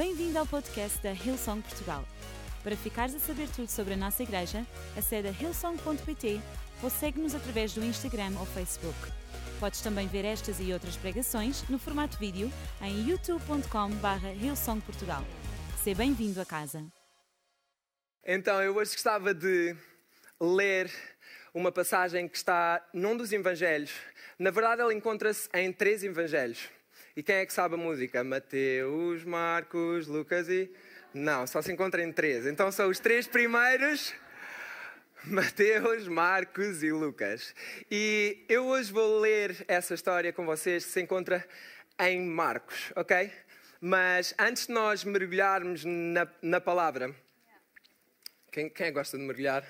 Bem-vindo ao podcast da Hillsong Portugal. Para ficares a saber tudo sobre a nossa igreja, acede a hillsong.pt ou segue-nos através do Instagram ou Facebook. Podes também ver estas e outras pregações no formato vídeo em youtube.com.br hillsongportugal. Seja bem-vindo a casa. Então, eu hoje gostava de ler uma passagem que está num dos evangelhos. Na verdade, ela encontra-se em três evangelhos. E quem é que sabe a música? Mateus, Marcos, Lucas e. Não, só se encontra em três. Então são os três primeiros. Mateus, Marcos e Lucas. E eu hoje vou ler essa história com vocês, que se encontra em Marcos, ok? Mas antes de nós mergulharmos na, na palavra, quem, quem gosta de mergulhar?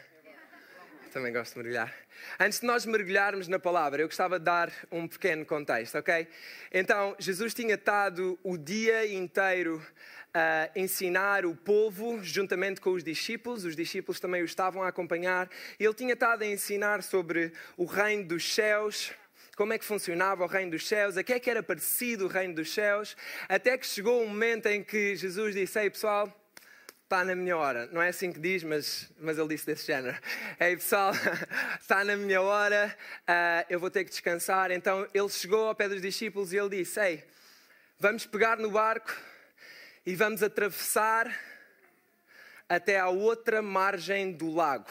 Também gosto de mergulhar. Antes de nós mergulharmos na palavra, eu gostava de dar um pequeno contexto, ok? Então, Jesus tinha estado o dia inteiro a ensinar o povo, juntamente com os discípulos, os discípulos também o estavam a acompanhar. Ele tinha estado a ensinar sobre o reino dos céus, como é que funcionava o reino dos céus, a que é que era parecido o reino dos céus, até que chegou um momento em que Jesus disse: Ei pessoal, está na minha hora. Não é assim que diz, mas, mas ele disse desse género. Ei pessoal, está na minha hora, uh, eu vou ter que descansar. Então ele chegou ao pé dos discípulos e ele disse: Ei, vamos pegar no barco e vamos atravessar até à outra margem do lago.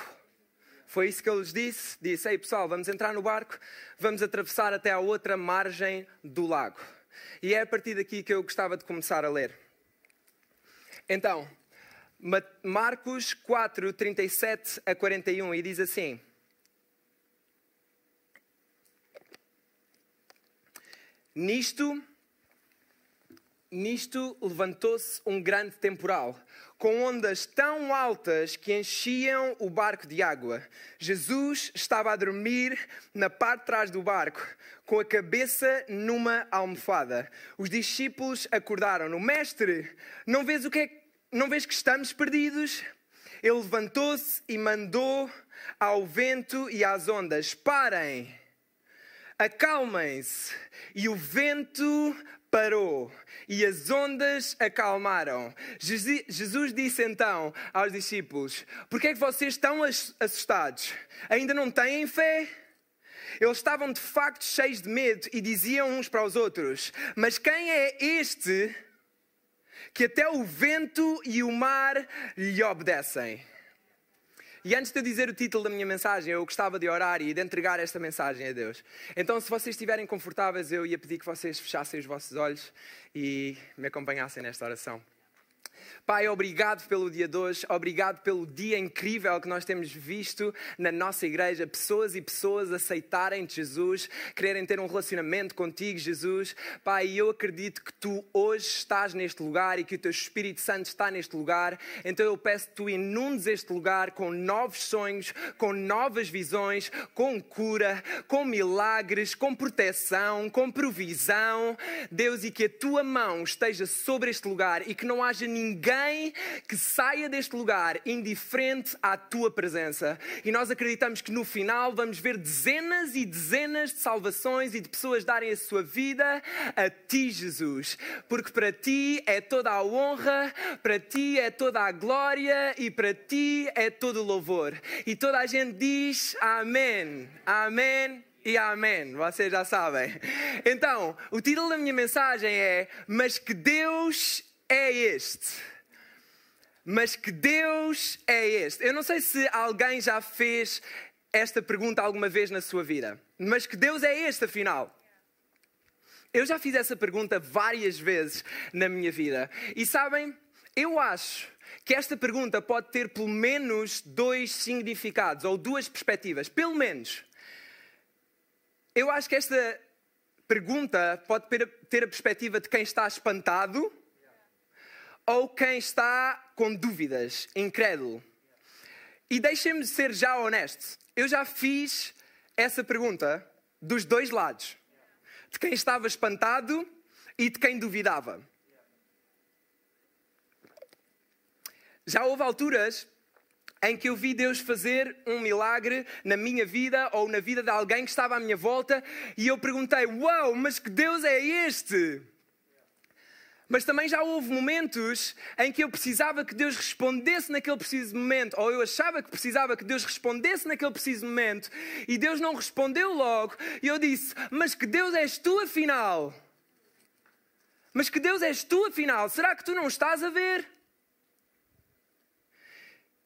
Foi isso que ele lhes disse. Disse: Ei pessoal, vamos entrar no barco, vamos atravessar até à outra margem do lago. E é a partir daqui que eu gostava de começar a ler. Então, Marcos 4, 37 a 41, e diz assim: Nisto, nisto levantou-se um grande temporal, com ondas tão altas que enchiam o barco de água. Jesus estava a dormir na parte de trás do barco, com a cabeça numa almofada. Os discípulos acordaram-no: Mestre, não vês o que é não vês que estamos perdidos? Ele levantou-se e mandou ao vento e às ondas: parem, acalmem-se. E o vento parou e as ondas acalmaram. Jesus disse então aos discípulos: Por que é que vocês estão assustados? Ainda não têm fé? Eles estavam de facto cheios de medo e diziam uns para os outros: Mas quem é este? Que até o vento e o mar lhe obedecem. E antes de eu dizer o título da minha mensagem, eu gostava de orar e de entregar esta mensagem a Deus. Então, se vocês estiverem confortáveis, eu ia pedir que vocês fechassem os vossos olhos e me acompanhassem nesta oração. Pai, obrigado pelo dia de hoje, obrigado pelo dia incrível que nós temos visto na nossa igreja. Pessoas e pessoas aceitarem Jesus, quererem ter um relacionamento contigo, Jesus. Pai, eu acredito que tu hoje estás neste lugar e que o teu Espírito Santo está neste lugar. Então eu peço que tu inundes este lugar com novos sonhos, com novas visões, com cura, com milagres, com proteção, com provisão. Deus, e que a tua mão esteja sobre este lugar e que não haja ninguém ninguém que saia deste lugar indiferente à tua presença. E nós acreditamos que no final vamos ver dezenas e dezenas de salvações e de pessoas darem a sua vida a ti, Jesus. Porque para ti é toda a honra, para ti é toda a glória e para ti é todo o louvor. E toda a gente diz amém, amém e amém. Vocês já sabem. Então, o título da minha mensagem é Mas que Deus é este? Mas que Deus é este? Eu não sei se alguém já fez esta pergunta alguma vez na sua vida. Mas que Deus é este, afinal? Eu já fiz essa pergunta várias vezes na minha vida. E sabem, eu acho que esta pergunta pode ter pelo menos dois significados ou duas perspectivas. Pelo menos. Eu acho que esta pergunta pode ter a perspectiva de quem está espantado ou quem está com dúvidas, incrédulo. E deixem-me ser já honesto. Eu já fiz essa pergunta dos dois lados: de quem estava espantado e de quem duvidava. Já houve alturas em que eu vi Deus fazer um milagre na minha vida ou na vida de alguém que estava à minha volta e eu perguntei: Uau, mas que Deus é este? Mas também já houve momentos em que eu precisava que Deus respondesse naquele preciso momento, ou eu achava que precisava que Deus respondesse naquele preciso momento, e Deus não respondeu logo, e eu disse: Mas que Deus és tu afinal? Mas que Deus és tu afinal? Será que tu não estás a ver?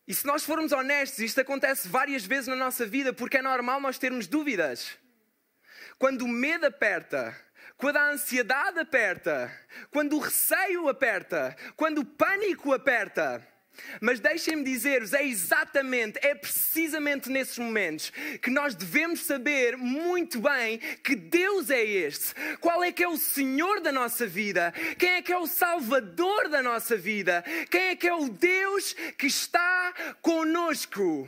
E se nós formos honestos, isto acontece várias vezes na nossa vida, porque é normal nós termos dúvidas. Quando o medo aperta, quando a ansiedade aperta, quando o receio aperta, quando o pânico aperta. Mas deixem-me dizer-vos, é exatamente, é precisamente nesses momentos que nós devemos saber muito bem que Deus é este. Qual é que é o Senhor da nossa vida? Quem é que é o Salvador da nossa vida? Quem é que é o Deus que está conosco?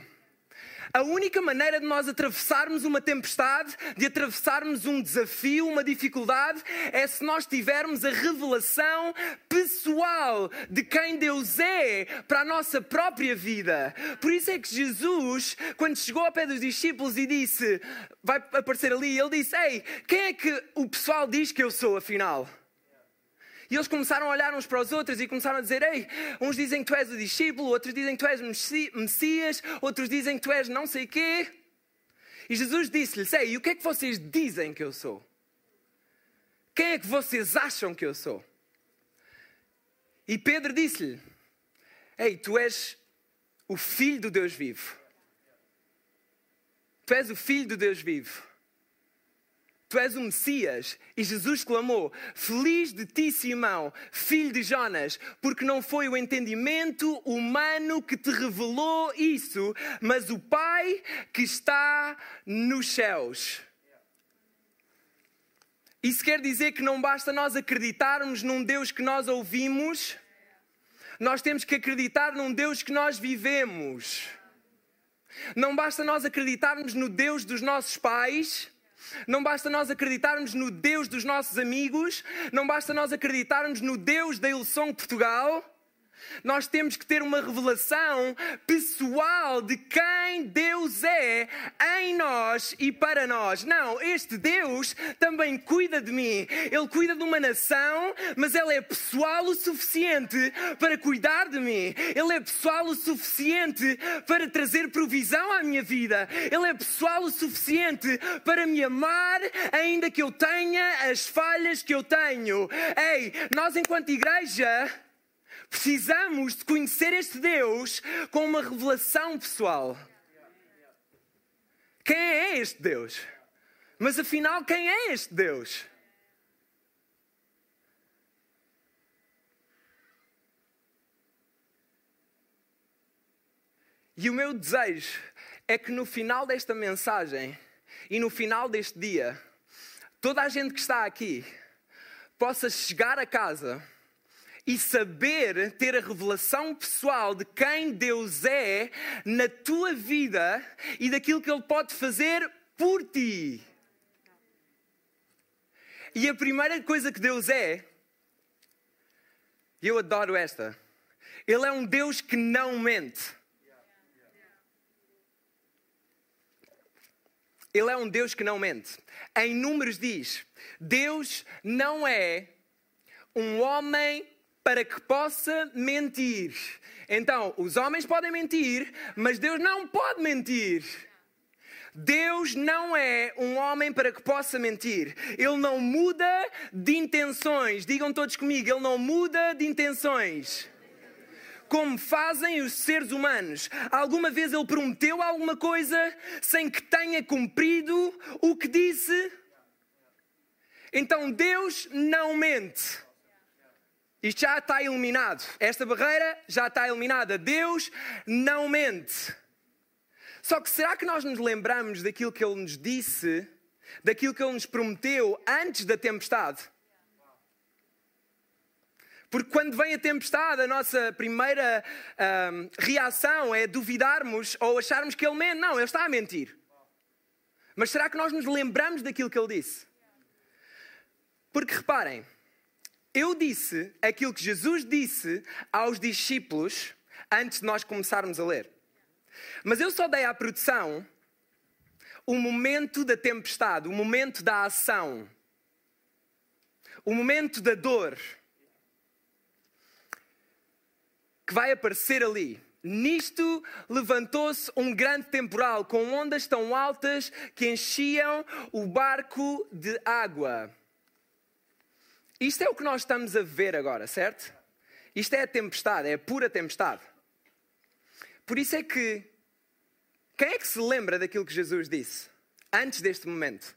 A única maneira de nós atravessarmos uma tempestade, de atravessarmos um desafio, uma dificuldade, é se nós tivermos a revelação pessoal de quem Deus é para a nossa própria vida. Por isso é que Jesus, quando chegou ao pé dos discípulos e disse, vai aparecer ali, ele disse: Ei, quem é que o pessoal diz que eu sou afinal? E eles começaram a olhar uns para os outros e começaram a dizer: Ei, uns dizem que tu és o discípulo, outros dizem que tu és Messias, outros dizem que tu és não sei quê. E Jesus disse-lhes: Ei, e o que é que vocês dizem que eu sou? Quem é que vocês acham que eu sou? E Pedro disse-lhe: Ei, tu és o filho do Deus vivo. Tu és o filho do Deus vivo. Tu és o Messias. E Jesus clamou: Feliz de ti, Simão, filho de Jonas, porque não foi o entendimento humano que te revelou isso, mas o Pai que está nos céus. Isso quer dizer que não basta nós acreditarmos num Deus que nós ouvimos, nós temos que acreditar num Deus que nós vivemos. Não basta nós acreditarmos no Deus dos nossos pais não basta nós acreditarmos no Deus dos nossos amigos, não basta nós acreditarmos no Deus da Ilson Portugal. Nós temos que ter uma revelação pessoal de quem Deus é em nós e para nós. Não, este Deus também cuida de mim. Ele cuida de uma nação, mas ele é pessoal o suficiente para cuidar de mim. Ele é pessoal o suficiente para trazer provisão à minha vida. Ele é pessoal o suficiente para me amar, ainda que eu tenha as falhas que eu tenho. Ei, nós enquanto igreja Precisamos de conhecer este Deus com uma revelação pessoal. Quem é este Deus? Mas afinal, quem é este Deus? E o meu desejo é que no final desta mensagem e no final deste dia, toda a gente que está aqui possa chegar a casa e saber ter a revelação pessoal de quem Deus é na tua vida e daquilo que Ele pode fazer por ti. E a primeira coisa que Deus é, eu adoro esta, Ele é um Deus que não mente. Ele é um Deus que não mente. Em Números diz: Deus não é um homem para que possa mentir. Então, os homens podem mentir, mas Deus não pode mentir. Deus não é um homem para que possa mentir. Ele não muda de intenções. Digam todos comigo, ele não muda de intenções. Como fazem os seres humanos. Alguma vez ele prometeu alguma coisa sem que tenha cumprido o que disse? Então Deus não mente. Isto já está eliminado. Esta barreira já está eliminada. Deus não mente. Só que será que nós nos lembramos daquilo que Ele nos disse, daquilo que Ele nos prometeu antes da tempestade? Porque quando vem a tempestade, a nossa primeira hum, reação é duvidarmos ou acharmos que Ele mente. Não, Ele está a mentir. Mas será que nós nos lembramos daquilo que Ele disse? Porque reparem, eu disse aquilo que Jesus disse aos discípulos antes de nós começarmos a ler. Mas eu só dei à produção o momento da tempestade, o momento da ação, o momento da dor. que vai aparecer ali. Nisto levantou-se um grande temporal com ondas tão altas que enchiam o barco de água. Isto é o que nós estamos a ver agora, certo? Isto é a tempestade, é a pura tempestade. Por isso é que. Quem é que se lembra daquilo que Jesus disse antes deste momento?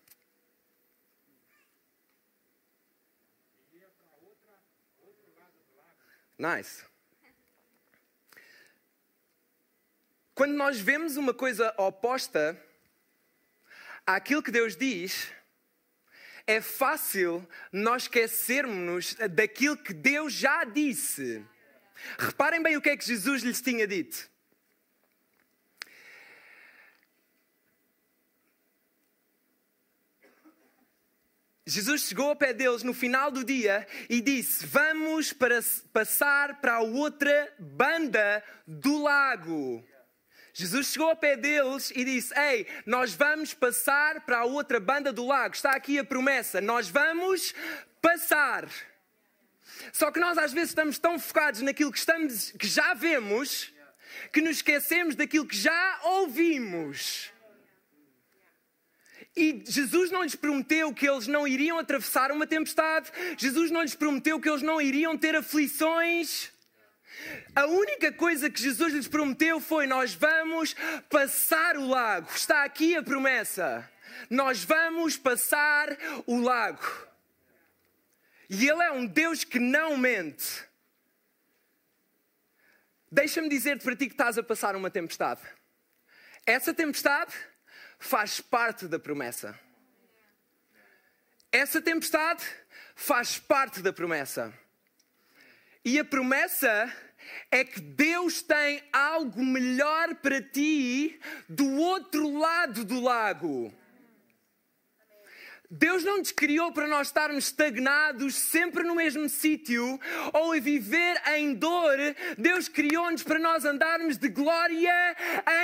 Nice. Quando nós vemos uma coisa oposta àquilo que Deus diz, é fácil nós esquecermos daquilo que Deus já disse. Reparem bem o que é que Jesus lhes tinha dito. Jesus chegou ao pé deles no final do dia e disse: Vamos para passar para a outra banda do lago. Jesus chegou ao pé deles e disse: Ei, nós vamos passar para a outra banda do lago. Está aqui a promessa. Nós vamos passar. Só que nós às vezes estamos tão focados naquilo que, estamos, que já vemos que nos esquecemos daquilo que já ouvimos. E Jesus não lhes prometeu que eles não iriam atravessar uma tempestade, Jesus não lhes prometeu que eles não iriam ter aflições. A única coisa que Jesus lhes prometeu foi: Nós vamos passar o lago. Está aqui a promessa. Nós vamos passar o lago. E Ele é um Deus que não mente. Deixa-me dizer-te para ti que estás a passar uma tempestade. Essa tempestade faz parte da promessa. Essa tempestade faz parte da promessa. E a promessa é que Deus tem algo melhor para ti do outro lado do lago. Deus não nos criou para nós estarmos estagnados sempre no mesmo sítio ou a viver em dor. Deus criou-nos para nós andarmos de glória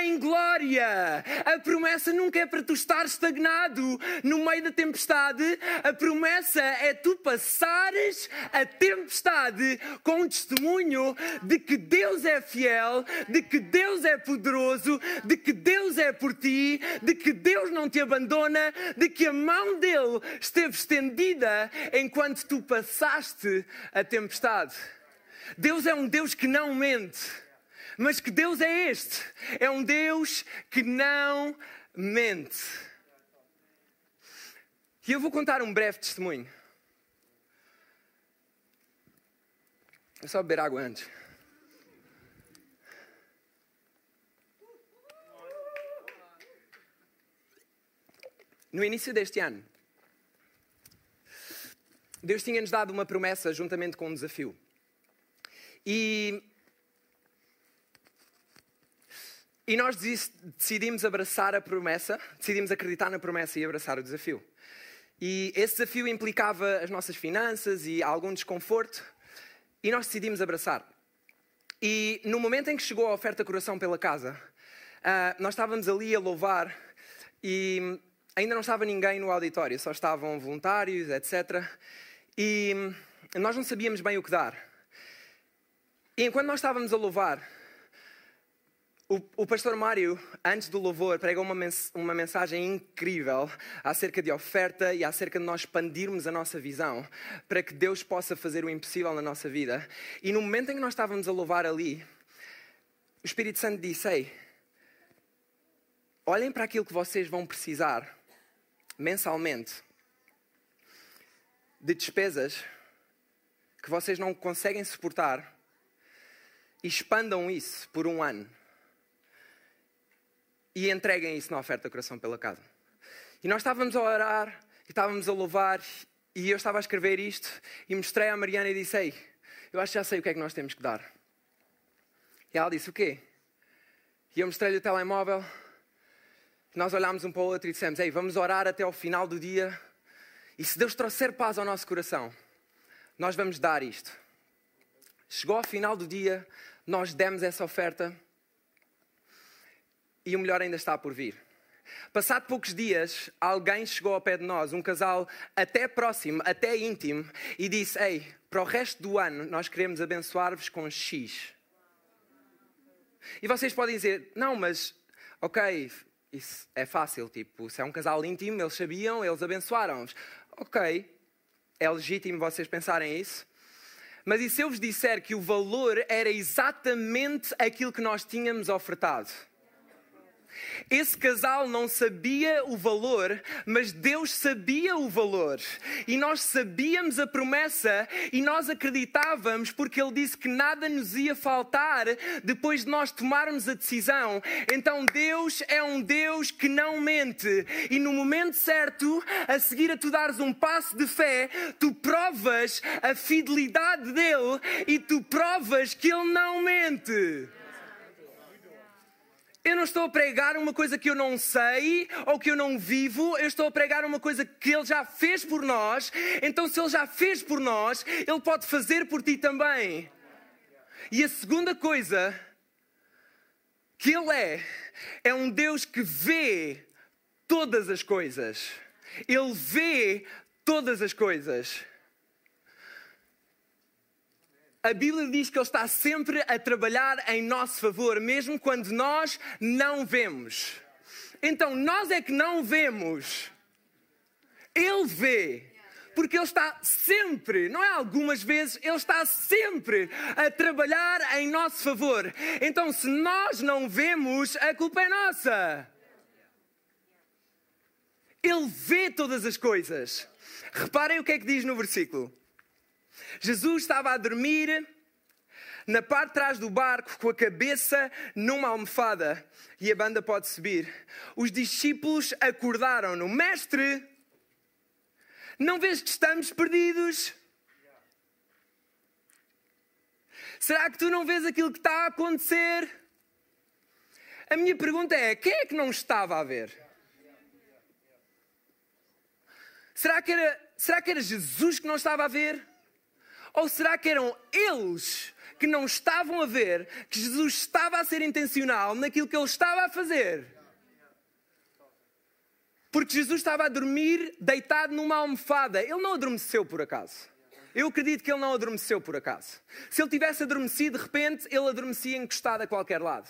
em glória. A promessa nunca é para tu estar estagnado no meio da tempestade. A promessa é tu passares a tempestade com um testemunho de que Deus é fiel, de que Deus é poderoso, de que Deus é por ti, de que Deus não te abandona, de que a mão dele esteve estendida enquanto tu passaste a tempestade. Deus é um Deus que não mente. Mas que Deus é este? É um Deus que não mente. E eu vou contar um breve testemunho. É só beber água antes. No início deste ano, Deus tinha-nos dado uma promessa juntamente com um desafio. E, e nós decidimos abraçar a promessa, decidimos acreditar na promessa e abraçar o desafio. E esse desafio implicava as nossas finanças e algum desconforto, e nós decidimos abraçar. E no momento em que chegou a oferta coração pela casa, uh, nós estávamos ali a louvar e ainda não estava ninguém no auditório, só estavam voluntários, etc. E nós não sabíamos bem o que dar. E enquanto nós estávamos a louvar, o, o pastor Mário, antes do louvor, pregou uma, mens uma mensagem incrível acerca de oferta e acerca de nós expandirmos a nossa visão para que Deus possa fazer o impossível na nossa vida. E no momento em que nós estávamos a louvar ali, o Espírito Santo disse: Ei, olhem para aquilo que vocês vão precisar mensalmente de despesas que vocês não conseguem suportar e expandam isso por um ano e entreguem isso na oferta Coração pela Casa. E nós estávamos a orar e estávamos a louvar e eu estava a escrever isto e mostrei à Mariana e disse: Ei, eu acho que já sei o que é que nós temos que dar. E ela disse: O quê? E eu mostrei-lhe o telemóvel. Nós olhámos um para o outro e dissemos: Ei, vamos orar até ao final do dia e se Deus trouxer paz ao nosso coração, nós vamos dar isto. Chegou ao final do dia, nós demos essa oferta e o melhor ainda está por vir. Passado poucos dias, alguém chegou ao pé de nós, um casal até próximo, até íntimo, e disse: Ei, para o resto do ano nós queremos abençoar-vos com X. E vocês podem dizer: não, mas, ok, isso é fácil, tipo, se é um casal íntimo, eles sabiam, eles abençoaram-os. Ok, é legítimo vocês pensarem isso. Mas e se eu vos disser que o valor era exatamente aquilo que nós tínhamos ofertado? Esse casal não sabia o valor, mas Deus sabia o valor. E nós sabíamos a promessa e nós acreditávamos porque Ele disse que nada nos ia faltar depois de nós tomarmos a decisão. Então Deus é um Deus que não mente. E no momento certo, a seguir a tu dares um passo de fé, tu provas a fidelidade dele e tu provas que Ele não mente. Eu não estou a pregar uma coisa que eu não sei ou que eu não vivo, eu estou a pregar uma coisa que Ele já fez por nós. Então, se Ele já fez por nós, Ele pode fazer por ti também. E a segunda coisa que Ele é, é um Deus que vê todas as coisas. Ele vê todas as coisas a Bíblia diz que Ele está sempre a trabalhar em nosso favor, mesmo quando nós não vemos. Então, nós é que não vemos. Ele vê. Porque Ele está sempre, não é algumas vezes, Ele está sempre a trabalhar em nosso favor. Então, se nós não vemos, a culpa é nossa. Ele vê todas as coisas. Reparem o que é que diz no versículo. Jesus estava a dormir na parte de trás do barco com a cabeça numa almofada e a banda pode subir. Os discípulos acordaram-no: Mestre, não vês que estamos perdidos? Será que tu não vês aquilo que está a acontecer? A minha pergunta é: quem é que não estava a ver? Será que era, será que era Jesus que não estava a ver? Ou será que eram eles que não estavam a ver que Jesus estava a ser intencional naquilo que ele estava a fazer? Porque Jesus estava a dormir deitado numa almofada. Ele não adormeceu por acaso. Eu acredito que ele não adormeceu por acaso. Se ele tivesse adormecido, de repente, ele adormecia encostado a qualquer lado.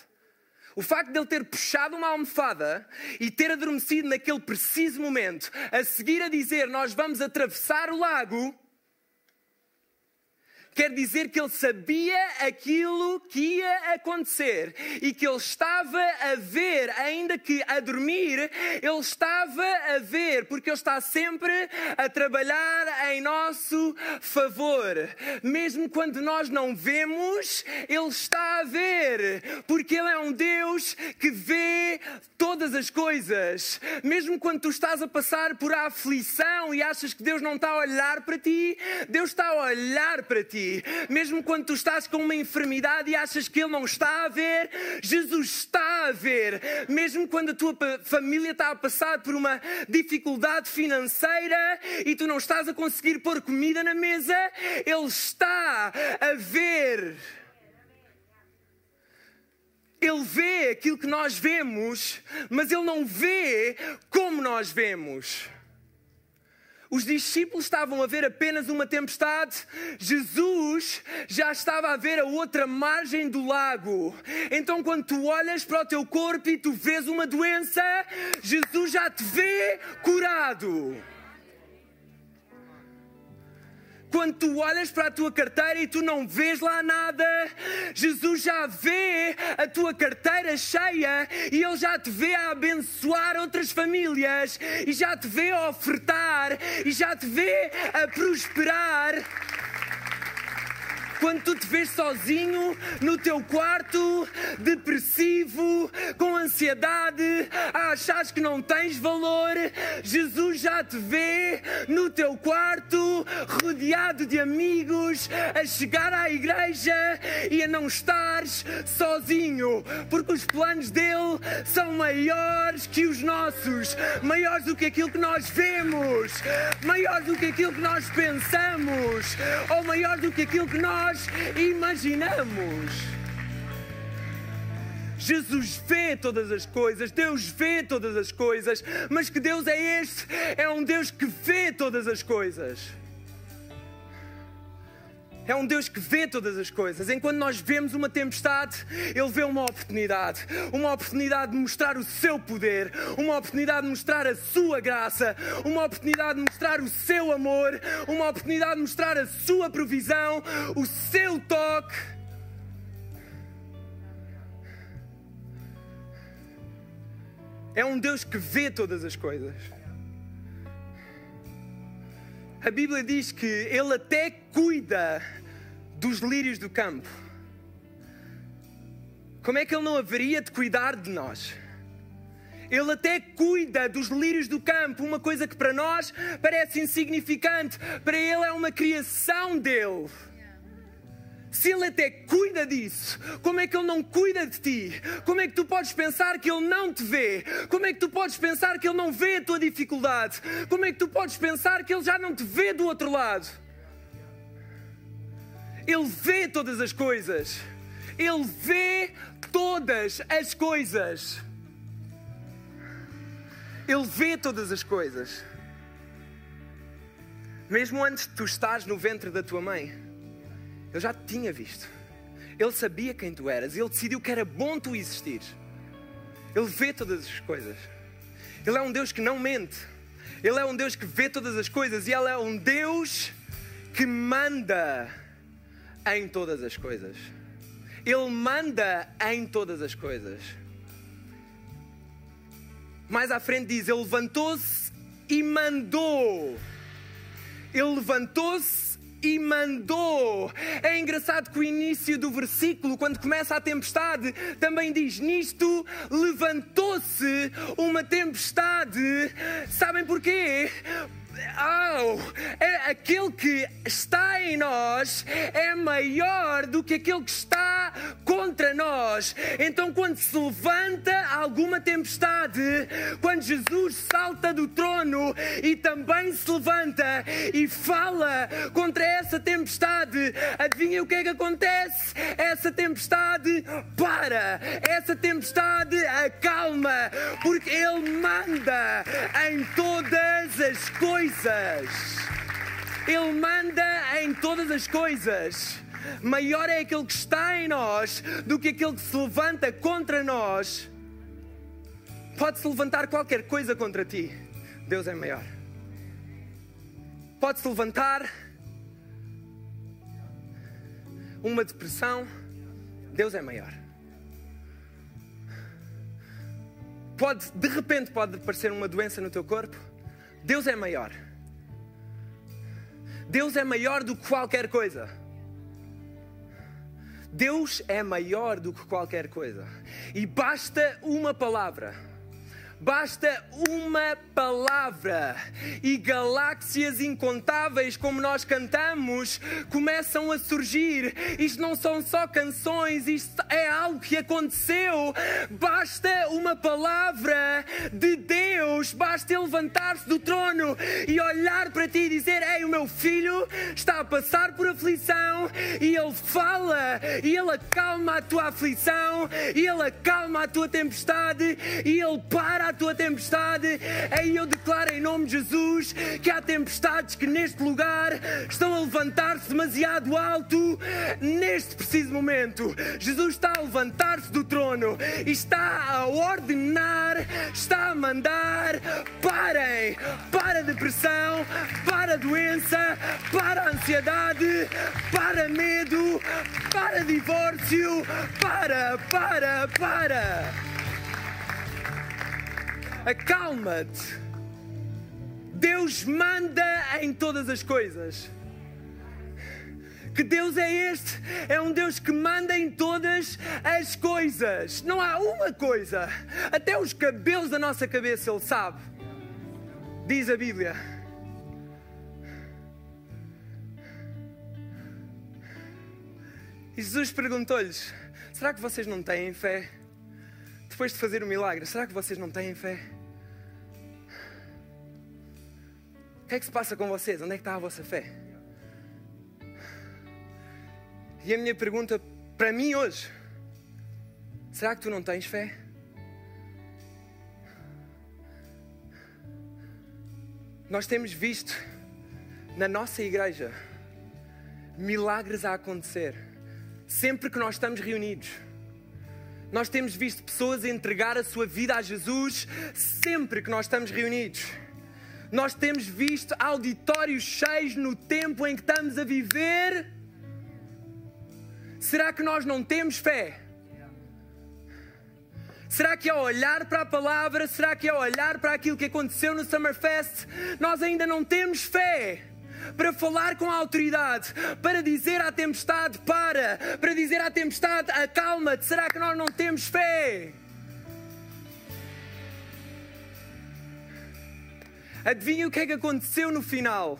O facto de ele ter puxado uma almofada e ter adormecido naquele preciso momento, a seguir a dizer: Nós vamos atravessar o lago, quer dizer que ele sabia aquilo que ia acontecer e que ele estava a ver, ainda que a dormir, ele estava a ver, porque ele está sempre a trabalhar em nosso favor. Mesmo quando nós não vemos, ele está a ver, porque ele é um Deus que vê todas as coisas. Mesmo quando tu estás a passar por aflição e achas que Deus não está a olhar para ti, Deus está a olhar para ti mesmo quando tu estás com uma enfermidade e achas que Ele não está a ver, Jesus está a ver. Mesmo quando a tua família está a passar por uma dificuldade financeira e tu não estás a conseguir pôr comida na mesa, Ele está a ver. Ele vê aquilo que nós vemos, mas Ele não vê como nós vemos. Os discípulos estavam a ver apenas uma tempestade, Jesus já estava a ver a outra margem do lago. Então, quando tu olhas para o teu corpo e tu vês uma doença, Jesus já te vê curado. Quando tu olhas para a tua carteira e tu não vês lá nada, Jesus já vê a tua carteira cheia e Ele já te vê a abençoar outras famílias e já te vê a ofertar e já te vê a prosperar. Quando tu te vês sozinho no teu quarto, depressivo, com ansiedade, a achar que não tens valor, Jesus já te vê no teu quarto, rodeado de amigos, a chegar à igreja e a não estares sozinho, porque os planos dele são maiores que os nossos, maiores do que aquilo que nós vemos, maiores do que aquilo que nós pensamos, ou maior do que aquilo que nós nós imaginamos. Jesus vê todas as coisas, Deus vê todas as coisas, mas que Deus é este? É um Deus que vê todas as coisas. É um Deus que vê todas as coisas. Enquanto nós vemos uma tempestade, Ele vê uma oportunidade. Uma oportunidade de mostrar o seu poder, uma oportunidade de mostrar a sua graça, uma oportunidade de mostrar o seu amor, uma oportunidade de mostrar a sua provisão, o seu toque. É um Deus que vê todas as coisas. A Bíblia diz que Ele até cuida dos lírios do campo. Como é que Ele não haveria de cuidar de nós? Ele até cuida dos lírios do campo, uma coisa que para nós parece insignificante, para Ele é uma criação dele. Se Ele até cuida disso, como é que Ele não cuida de ti? Como é que tu podes pensar que Ele não te vê? Como é que tu podes pensar que Ele não vê a tua dificuldade? Como é que tu podes pensar que Ele já não te vê do outro lado? Ele vê todas as coisas. Ele vê todas as coisas. Ele vê todas as coisas. Mesmo antes de tu estares no ventre da tua mãe. Ele já te tinha visto. Ele sabia quem tu eras. Ele decidiu que era bom tu existir. Ele vê todas as coisas. Ele é um Deus que não mente. Ele é um Deus que vê todas as coisas. E Ele é um Deus que manda em todas as coisas. Ele manda em todas as coisas. Mais à frente diz: Ele levantou-se e mandou. Ele levantou-se e mandou. É engraçado que o início do versículo, quando começa a tempestade, também diz: Nisto levantou-se uma tempestade. Sabem porquê? Oh, é aquele que está em nós é maior do que aquele que está contra nós. Então, quando se levanta alguma tempestade, quando Jesus salta do trono e também se levanta e fala contra essa tempestade, adivinha o que é que acontece? Essa tempestade para, essa tempestade acalma, porque Ele manda em todas as coisas. Ele manda em todas as coisas. Maior é aquele que está em nós do que aquele que se levanta contra nós. Pode-se levantar qualquer coisa contra ti. Deus é maior. Pode-se levantar uma depressão. Deus é maior. Pode, de repente, pode aparecer uma doença no teu corpo. Deus é maior. Deus é maior do que qualquer coisa. Deus é maior do que qualquer coisa. E basta uma palavra Basta uma palavra e galáxias incontáveis, como nós cantamos, começam a surgir. Isto não são só canções, isto é algo que aconteceu. Basta uma palavra de Deus, basta levantar-se do trono e olhar para ti e dizer: Ei, o meu filho está a passar por aflição, e ele fala, e ele acalma a tua aflição, e ele acalma a tua tempestade, e ele para a tua tempestade. Aí eu declaro em nome de Jesus que há tempestades que neste lugar estão a levantar-se demasiado alto neste preciso momento. Jesus está a levantar-se do trono e está a ordenar, está a mandar: parem, para a depressão, para a doença, para a ansiedade, para medo, para divórcio, para, para, para acalma-te. Deus manda em todas as coisas. Que Deus é este? É um Deus que manda em todas as coisas. Não há uma coisa. Até os cabelos da nossa cabeça Ele sabe. Diz a Bíblia. E Jesus perguntou-lhes: Será que vocês não têm fé? Depois de fazer o milagre, será que vocês não têm fé? O que é que se passa com vocês? Onde é que está a vossa fé? E a minha pergunta para mim hoje: será que tu não tens fé? Nós temos visto na nossa igreja milagres a acontecer sempre que nós estamos reunidos. Nós temos visto pessoas entregar a sua vida a Jesus sempre que nós estamos reunidos. Nós temos visto auditórios cheios no tempo em que estamos a viver. Será que nós não temos fé? Será que ao olhar para a palavra, será que ao olhar para aquilo que aconteceu no Summerfest, nós ainda não temos fé? Para falar com a autoridade, para dizer à tempestade para, para dizer à tempestade acalma-te, será que nós não temos fé? Adivinha o que é que aconteceu no final?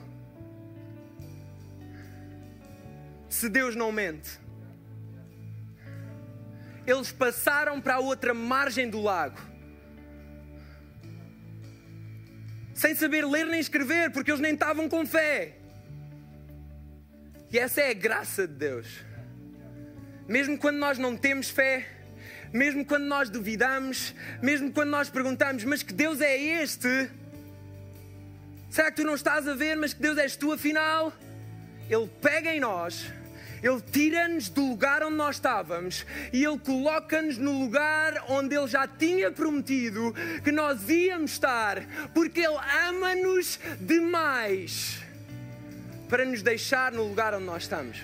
Se Deus não mente eles passaram para a outra margem do lago. Sem saber ler nem escrever, porque eles nem estavam com fé. E essa é a graça de Deus. Mesmo quando nós não temos fé, mesmo quando nós duvidamos, mesmo quando nós perguntamos, mas que Deus é este? Será que tu não estás a ver, mas que Deus és tu afinal? Ele pega em nós ele tira-nos do lugar onde nós estávamos e Ele coloca-nos no lugar onde Ele já tinha prometido que nós íamos estar, porque Ele ama-nos demais para nos deixar no lugar onde nós estamos.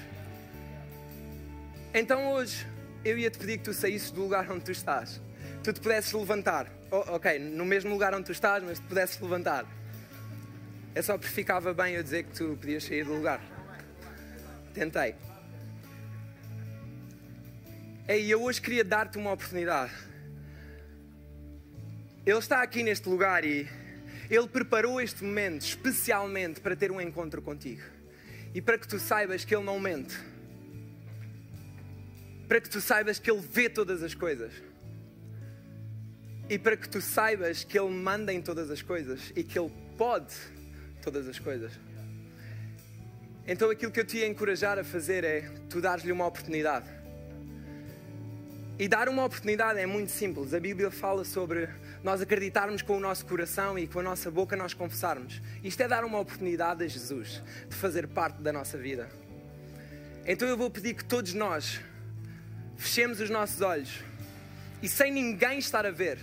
Então hoje eu ia te pedir que tu saísses do lugar onde tu estás, tu te pudesses levantar. Oh, ok, no mesmo lugar onde tu estás, mas te pudesses levantar. É só porque ficava bem eu dizer que tu podias sair do lugar. Tentei. Ei, eu hoje queria dar-te uma oportunidade. Ele está aqui neste lugar e ele preparou este momento especialmente para ter um encontro contigo. E para que tu saibas que ele não mente. Para que tu saibas que ele vê todas as coisas. E para que tu saibas que ele manda em todas as coisas e que ele pode todas as coisas. Então aquilo que eu te ia encorajar a fazer é tu dares-lhe uma oportunidade e dar uma oportunidade é muito simples. A Bíblia fala sobre nós acreditarmos com o nosso coração e com a nossa boca nós confessarmos. Isto é dar uma oportunidade a Jesus de fazer parte da nossa vida. Então eu vou pedir que todos nós fechemos os nossos olhos e sem ninguém estar a ver,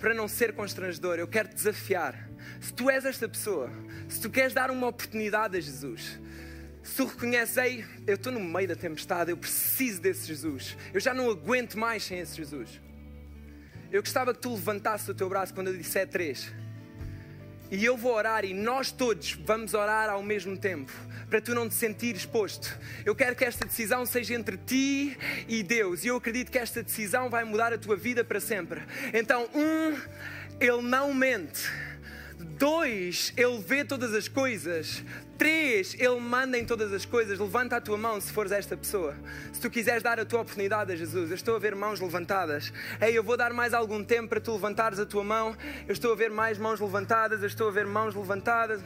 para não ser constrangedor, eu quero te desafiar. Se tu és esta pessoa, se tu queres dar uma oportunidade a Jesus, se tu reconheces, ei, eu estou no meio da tempestade, eu preciso desse Jesus, eu já não aguento mais sem esse Jesus. Eu gostava que tu levantasses o teu braço quando eu disser três. E eu vou orar e nós todos vamos orar ao mesmo tempo, para tu não te sentir exposto. Eu quero que esta decisão seja entre ti e Deus, e eu acredito que esta decisão vai mudar a tua vida para sempre. Então, um, Ele não mente. Dois, Ele vê todas as coisas. Três, Ele manda em todas as coisas. Levanta a tua mão se fores esta pessoa. Se tu quiseres dar a tua oportunidade a Jesus, eu estou a ver mãos levantadas. Ei, eu vou dar mais algum tempo para tu levantares a tua mão. Eu estou a ver mais mãos levantadas. Eu estou a ver mãos levantadas.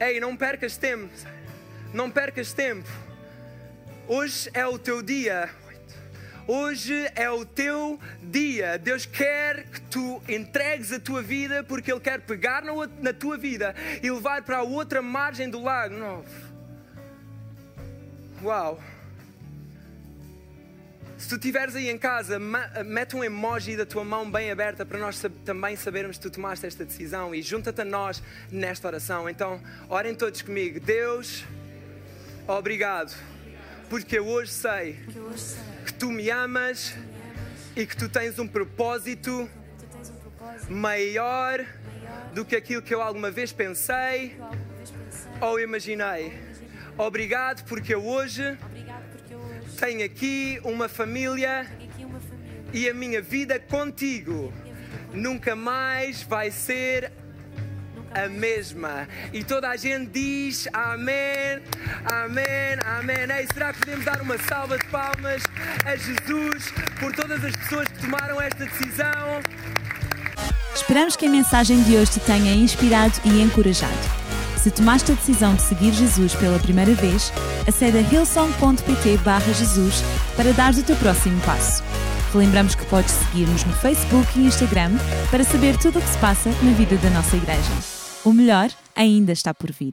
Ei, não percas tempo. Não percas tempo. Hoje é o teu dia. Hoje é o teu dia. Deus quer que tu entregues a tua vida porque Ele quer pegar na tua vida e levar para a outra margem do lago. Novo. Uau! Se tu estiveres aí em casa, mete um emoji da tua mão bem aberta para nós também sabermos que tu tomaste esta decisão e junta-te a nós nesta oração. Então, orem todos comigo. Deus, obrigado, porque eu hoje sei que tu me amas e que tu tens um propósito maior do que aquilo que eu alguma vez pensei ou imaginei. Obrigado porque eu hoje tenho aqui uma família e a minha vida contigo nunca mais vai ser a mesma. E toda a gente diz amém, amém, amém. Ei, será que podemos dar uma salva de palmas a Jesus por todas as pessoas que tomaram esta decisão? Esperamos que a mensagem de hoje te tenha inspirado e encorajado. Se tomaste a decisão de seguir Jesus pela primeira vez, acede a hillsong.pt Jesus para dar o teu próximo passo. Relembramos que podes seguir-nos no Facebook e Instagram para saber tudo o que se passa na vida da nossa igreja. O melhor ainda está por vir.